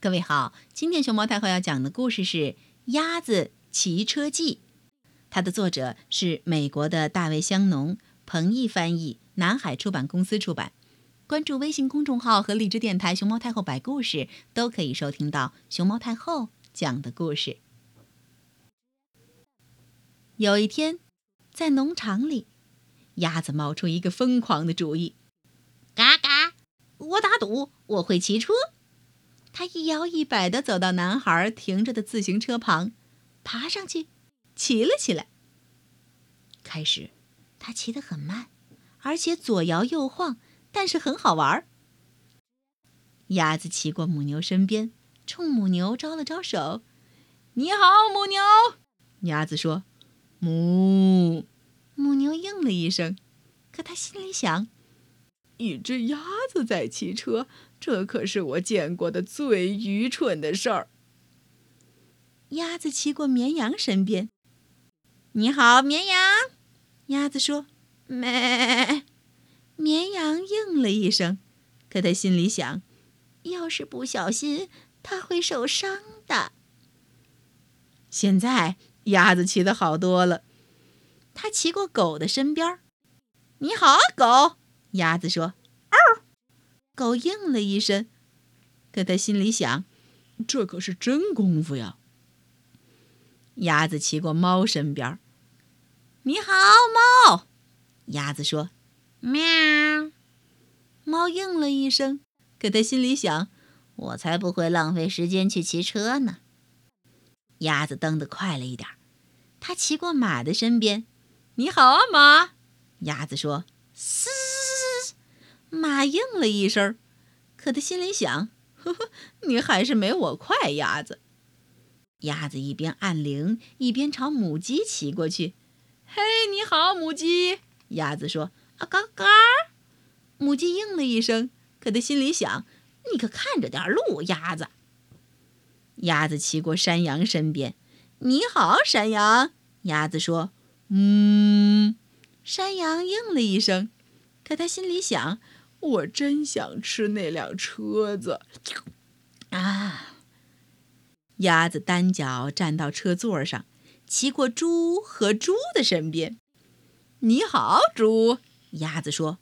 各位好，今天熊猫太后要讲的故事是《鸭子骑车记》，它的作者是美国的大卫·香农，彭毅翻译，南海出版公司出版。关注微信公众号和荔枝电台“熊猫太后摆故事”，都可以收听到熊猫太后讲的故事。有一天，在农场里，鸭子冒出一个疯狂的主意：“嘎嘎，我打赌我会骑车。”他一摇一摆地走到男孩停着的自行车旁，爬上去，骑了起来。开始，他骑得很慢，而且左摇右晃，但是很好玩。鸭子骑过母牛身边，冲母牛招了招手：“你好，母牛。”鸭子说：“母。”母牛应了一声，可他心里想：“一只鸭子在骑车。”这可是我见过的最愚蠢的事儿。鸭子骑过绵羊身边，“你好，绵羊。”鸭子说，“咩。”绵羊应了一声，可他心里想，要是不小心，它会受伤的。现在鸭子骑的好多了，它骑过狗的身边，“你好，狗。”鸭子说。狗应了一声，可它心里想：“这可是真功夫呀。”鸭子骑过猫身边，“你好，猫。”鸭子说：“喵。”猫应了一声，可他心里想：“我才不会浪费时间去骑车呢。”鸭子蹬得快了一点，它骑过马的身边，“你好啊，马。”鸭子说：“嘶。”马应了一声，可他心里想：“呵呵，你还是没我快，鸭子。”鸭子一边按铃，一边朝母鸡骑过去。“嘿，你好，母鸡。”鸭子说。“啊嘎嘎。”母鸡应了一声，可他心里想：“你可看着点路，鸭子。”鸭子骑过山羊身边。“你好，山羊。”鸭子说。“嗯。”山羊应了一声，可他心里想。我真想吃那辆车子啊！鸭子单脚站到车座上，骑过猪和猪的身边。“你好，猪。”鸭子说。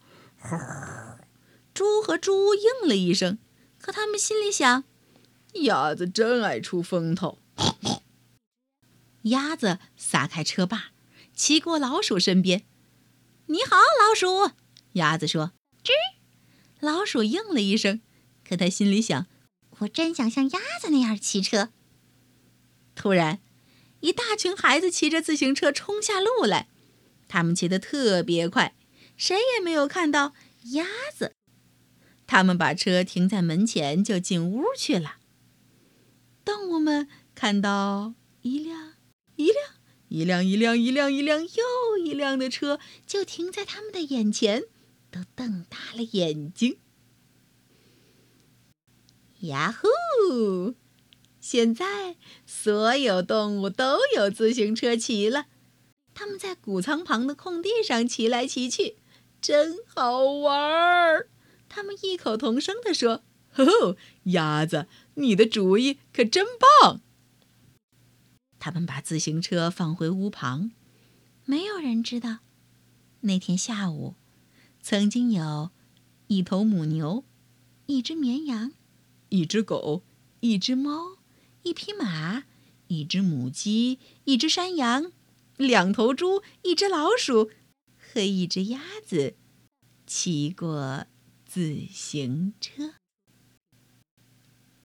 猪和猪应了一声，可他们心里想：“鸭子真爱出风头。”鸭子撒开车把，骑过老鼠身边。“你好，老鼠。”鸭子说。老鼠应了一声，可他心里想：“我真想像鸭子那样骑车。”突然，一大群孩子骑着自行车冲下路来，他们骑得特别快，谁也没有看到鸭子。他们把车停在门前，就进屋去了。动物们看到一辆一辆一辆一辆一辆一辆又一辆的车，就停在他们的眼前。都瞪大了眼睛。呀呼！现在所有动物都有自行车骑了，他们在谷仓旁的空地上骑来骑去，真好玩儿。他们异口同声地说：“呵呵，鸭子，你的主意可真棒！”他们把自行车放回屋旁，没有人知道那天下午。曾经有，一头母牛，一只绵羊，一只狗，一只猫，一匹马，一只母鸡，一只山羊，两头猪，一只老鼠和一只鸭子，骑过自行车。